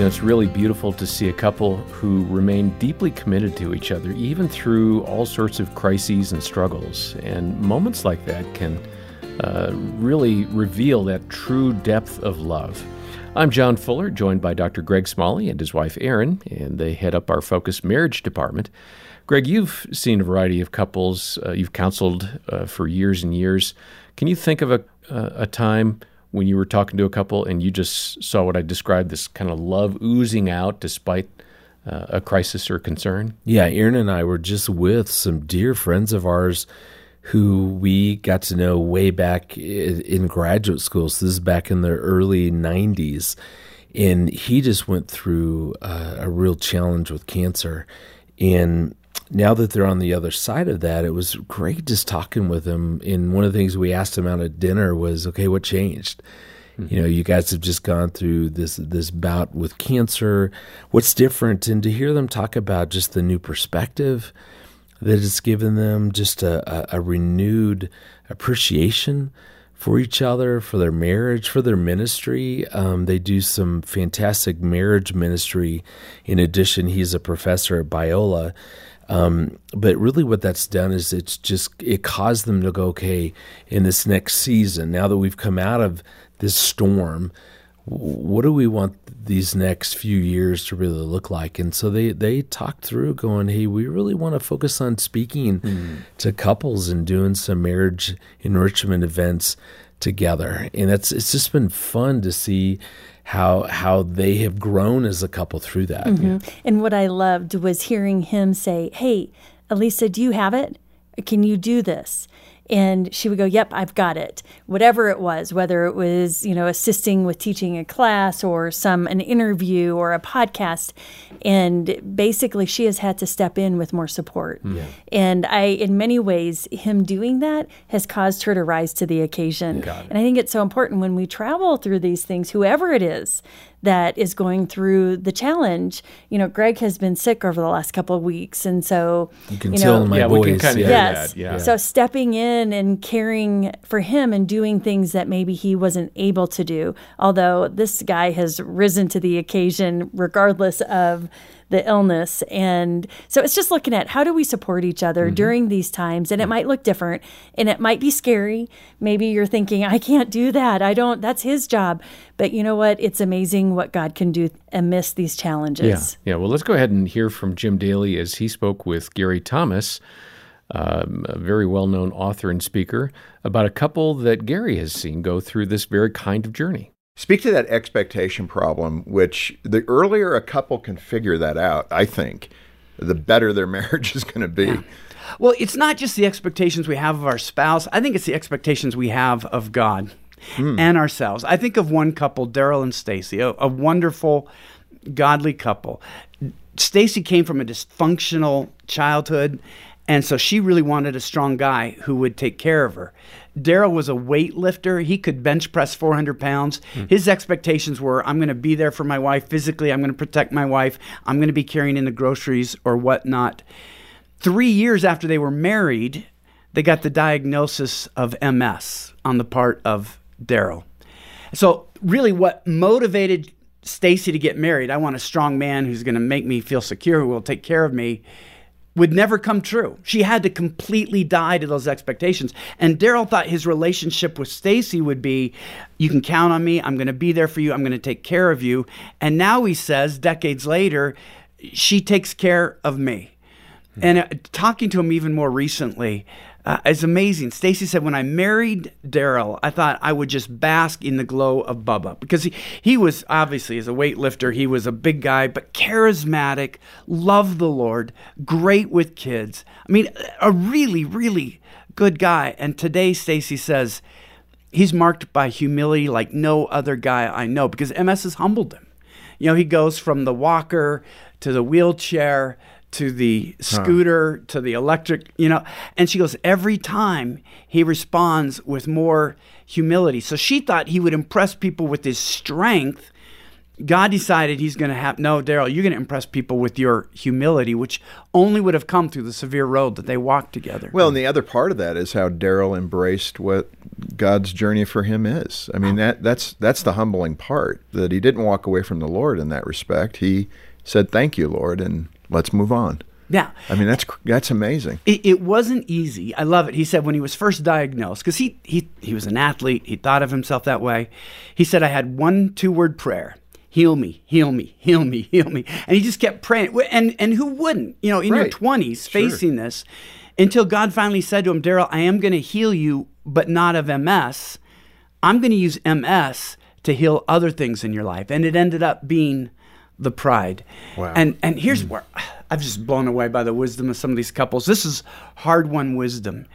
You know, it's really beautiful to see a couple who remain deeply committed to each other, even through all sorts of crises and struggles. And moments like that can uh, really reveal that true depth of love. I'm John Fuller, joined by Dr. Greg Smalley and his wife Erin, and they head up our Focus Marriage Department. Greg, you've seen a variety of couples, uh, you've counseled uh, for years and years. Can you think of a, a time when you were talking to a couple and you just saw what I described this kind of love oozing out despite uh, a crisis or concern? Yeah, Erin and I were just with some dear friends of ours who we got to know way back in graduate school. So this is back in the early 90s. And he just went through uh, a real challenge with cancer. And now that they're on the other side of that, it was great just talking with them. And one of the things we asked them out at dinner was, okay, what changed? Mm-hmm. You know, you guys have just gone through this this bout with cancer. What's different? And to hear them talk about just the new perspective that it's given them, just a, a, a renewed appreciation for each other, for their marriage, for their ministry. Um, they do some fantastic marriage ministry. In addition, he's a professor at Biola. Um, but really, what that's done is it's just it caused them to go, okay, in this next season, now that we've come out of this storm, what do we want these next few years to really look like? And so they they talked through, going, hey, we really want to focus on speaking mm. to couples and doing some marriage enrichment events together, and it's it's just been fun to see how how they have grown as a couple through that. Mm-hmm. And what I loved was hearing him say, "Hey, Elisa, do you have it? Can you do this?" And she would go, "Yep, I've got it." Whatever it was, whether it was you know assisting with teaching a class or some an interview or a podcast, and basically she has had to step in with more support. Hmm. Yeah. And I, in many ways, him doing that has caused her to rise to the occasion. And I think it's so important when we travel through these things, whoever it is, that is going through the challenge. You know, Greg has been sick over the last couple of weeks, and so you can you know, tell in my yeah, voice. We can kind of yes. That, yeah. So stepping in and caring for him and doing things that maybe he wasn't able to do. Although this guy has risen to the occasion, regardless of the illness. And so it's just looking at how do we support each other mm-hmm. during these times. And it might look different and it might be scary. Maybe you're thinking, I can't do that. I don't, that's his job. But you know what? It's amazing what God can do amidst these challenges. Yeah. Yeah. Well, let's go ahead and hear from Jim Daly as he spoke with Gary Thomas. Um, a very well known author and speaker, about a couple that Gary has seen go through this very kind of journey. Speak to that expectation problem, which the earlier a couple can figure that out, I think, the better their marriage is going to be. Yeah. Well, it's not just the expectations we have of our spouse, I think it's the expectations we have of God. Mm. And ourselves. I think of one couple, Daryl and Stacy, a, a wonderful, godly couple. Stacy came from a dysfunctional childhood, and so she really wanted a strong guy who would take care of her. Daryl was a weightlifter. He could bench press 400 pounds. Hmm. His expectations were I'm going to be there for my wife physically. I'm going to protect my wife. I'm going to be carrying in the groceries or whatnot. Three years after they were married, they got the diagnosis of MS on the part of Daryl. So, really, what motivated Stacy to get married, I want a strong man who's going to make me feel secure, who will take care of me would never come true. She had to completely die to those expectations. And Daryl thought his relationship with Stacy would be you can count on me. I'm going to be there for you. I'm going to take care of you. And now he says decades later, she takes care of me. Mm-hmm. And uh, talking to him even more recently, uh, it's amazing. Stacy said, when I married Daryl, I thought I would just bask in the glow of Bubba because he, he was obviously, as a weightlifter, he was a big guy, but charismatic, loved the Lord, great with kids. I mean, a really, really good guy. And today, Stacy says, he's marked by humility like no other guy I know because MS has humbled him. You know, he goes from the walker to the wheelchair to the scooter huh. to the electric, you know. And she goes, every time he responds with more humility. So she thought he would impress people with his strength. God decided he's going to have, no, Daryl, you're going to impress people with your humility, which only would have come through the severe road that they walked together. Well, and the other part of that is how Daryl embraced what God's journey for him is. I mean that that's that's the humbling part that he didn't walk away from the Lord in that respect. He said, "Thank you, Lord," and let's move on. Yeah. I mean that's that's amazing. It, it wasn't easy. I love it. He said when he was first diagnosed, because he, he he was an athlete, he thought of himself that way. He said, "I had one two word prayer." heal me, heal me, heal me, heal me. And he just kept praying. And and who wouldn't? You know, in Right. your twenties, Sure. facing this, until God finally said to him, Daryl, I am going to heal you, but not of MS. I'm going to use MS to heal other things in your life. And it ended up being the pride. Wow. And and here's hmm. where I've just blown away by the wisdom of some of these couples. This is hard won wisdom.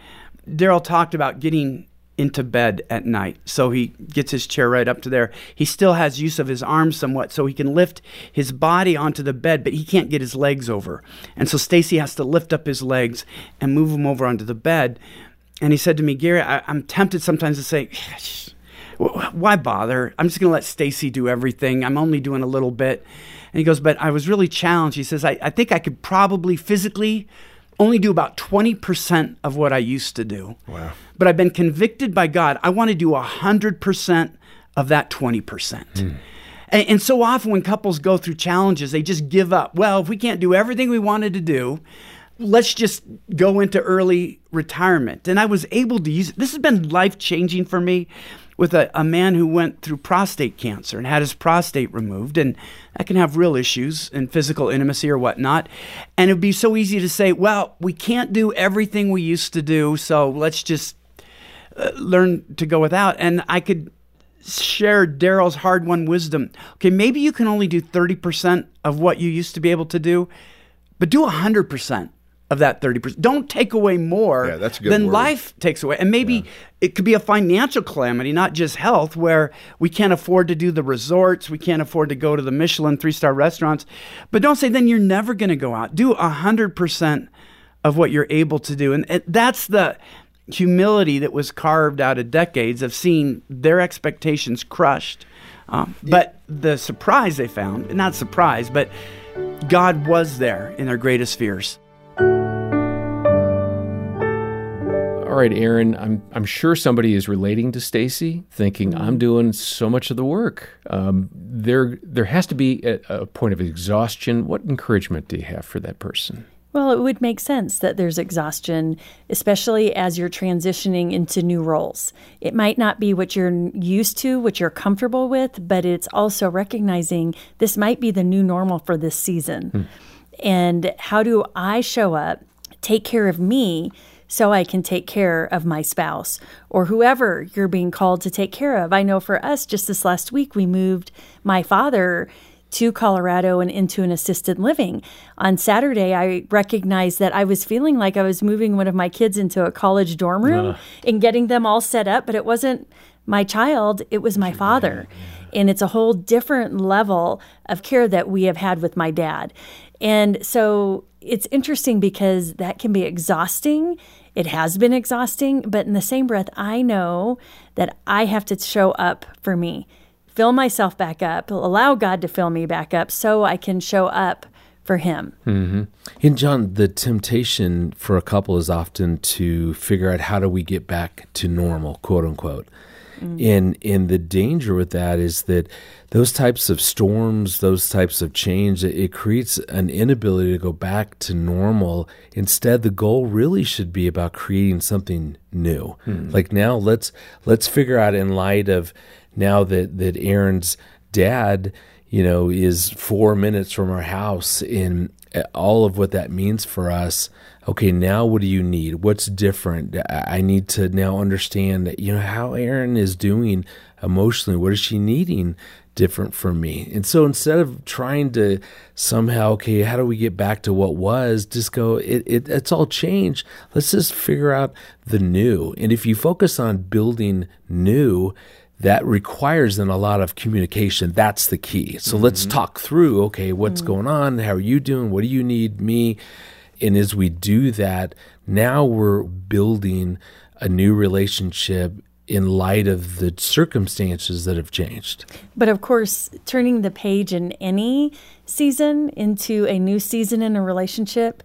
Daryl talked about getting into bed at night. So he gets his chair right up to there. He still has use of his arms somewhat, so he can lift his body onto the bed, but he can't get his legs over. And so Stacy has to lift up his legs and move him over onto the bed. And he said to me, Gary, I, I'm tempted sometimes to say, "Wh- why bother? I'm just going to let Stacy do everything. I'm only doing a little bit. And he goes, but I was really challenged. He says, I, I think I could probably physically only do about 20% of what I used to do. Wow. But I've been convicted by God. I want to do 100% of that 20%. Hmm. And, and so often when couples go through challenges, they just give up. Well, if we can't do everything we wanted to do, let's just go into early retirement. And I was able to use this has been life changing for me with a, a man who went through prostate cancer and had his prostate removed. And that can have real issues in physical intimacy or whatnot. And it'd be so easy to say, well, we can't do everything we used to do, so let's just uh, learn to go without. And I could share Daryl's hard won wisdom. Okay, maybe you can only do 30% of what you used to be able to do, but do 100% of that 30%. Don't take away more Yeah, than word. life takes away. And maybe it could be a financial calamity, not just health, where we can't afford to do the resorts, we can't afford to go to the Michelin three star restaurants. But don't say then you're never going to go out. Do 100% of what you're able to do. And that's the humility that was carved out of decades of seeing their expectations crushed. Um, but the surprise they found, not surprise, but God was there in their greatest fears. All right, Erin, I'm I'm sure somebody is relating to Stacy, thinking I'm doing so much of the work. Um, there there has to be a, a point of exhaustion. What encouragement do you have for that person? Well, it would make sense that there's exhaustion, especially as you're transitioning into new roles. It might not be what you're used to, what you're comfortable with, but it's also recognizing this might be the new normal for this season. And how do I show up, take care of me, so I can take care of my spouse or whoever you're being called to take care of? I know for us, just this last week, we moved my father to Colorado and into an assisted living. On Saturday, I recognized that I was feeling like I was moving one of my kids into a college dorm room and getting them all set up, but it wasn't my child, it was my father. And it's a whole different level of care that we have had with my dad. And so it's interesting because that can be exhausting. It has been exhausting, but in the same breath, I know that I have to show up for me fill myself back up, allow God to fill me back up so I can show up for Him. Mm-hmm. And John, the temptation for a couple is often to figure out how do we get back to normal, quote unquote. Mm. And and the danger with that is that those types of storms, those types of change, it, it creates an inability to go back to normal. Instead, the goal really should be about creating something new. Hmm. Like now, let's let's figure out in light of now that that Erin's dad you know, is four minutes from our house in uh, all of what that means for us. Okay, now what do you need? What's different? I need to now understand, you know, how Erin is doing emotionally. What is she needing different from me? And so instead of trying to somehow, okay, how do we get back to what was? Just go, it, it it's all changed. Let's just figure out the new. And if you focus on building new, that requires then a lot of communication. That's the key. So let's mm-hmm. talk through okay, what's mm. going on? How are you doing? What do you need? Me. And as we do that, now we're building a new relationship in light of the circumstances that have changed. But of course, turning the page in any season into a new season in a relationship,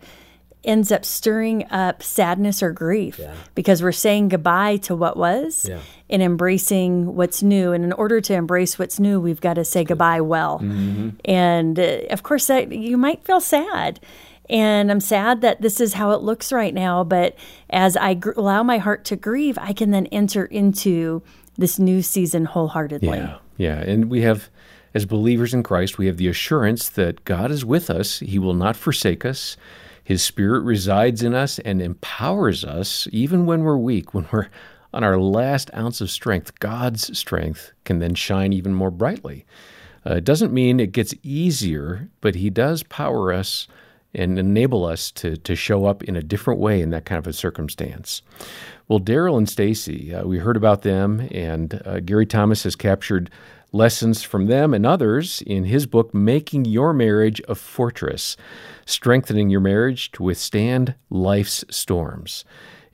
ends up stirring up sadness or grief yeah. because we're saying goodbye to what was yeah. and embracing what's new. And in order to embrace what's new, we've got to say goodbye well. Mm-hmm. And uh, of course, that, you might feel sad. And I'm sad that this is how it looks right now. But as I gr- allow my heart to grieve, I can then enter into this new season wholeheartedly. Yeah. Yeah. And we have as believers in Christ, we have the assurance that God is with us. He will not forsake us. His Spirit resides in us and empowers us even when we're weak, when we're on our last ounce of strength. God's strength can then shine even more brightly. Uh, it doesn't mean it gets easier, but He does power us and enable us to, to show up in a different way in that kind of a circumstance. Well, Daryl and Stacy, uh, we heard about them, and uh, Gary Thomas has captured lessons from them and others in his book, Making Your Marriage a Fortress Strengthening Your Marriage to Withstand Life's Storms.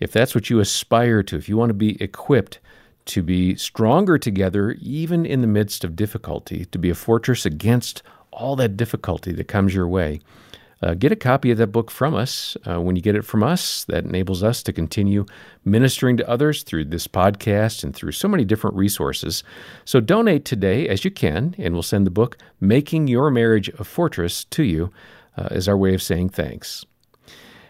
If that's what you aspire to, if you want to be equipped to be stronger together, even in the midst of difficulty, to be a fortress against all that difficulty that comes your way, uh, get a copy of that book from us. Uh, when you get it from us, that enables us to continue ministering to others through this podcast and through so many different resources. So donate today as you can, and we'll send the book, Making Your Marriage a Fortress, to you uh, as our way of saying thanks.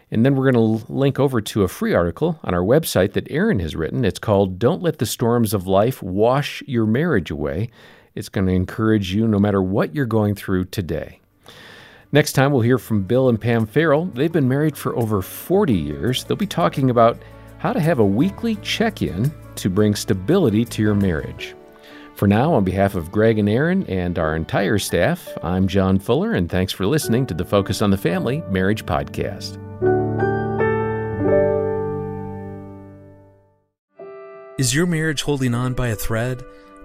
And then we're going to link over to a free article on our website that Erin has written. It's called Don't Let the Storms of Life Wash Your Marriage Away. It's going to encourage you no matter what you're going through today. Next time, we'll hear from Bill and Pam Farrell. They've been married for over 40 years. They'll be talking about how to have a weekly check in to bring stability to your marriage. For now, on behalf of Greg and Erin and our entire staff, I'm John Fuller, and thanks for listening to the Focus on the Family Marriage Podcast. Is your marriage holding on by a thread?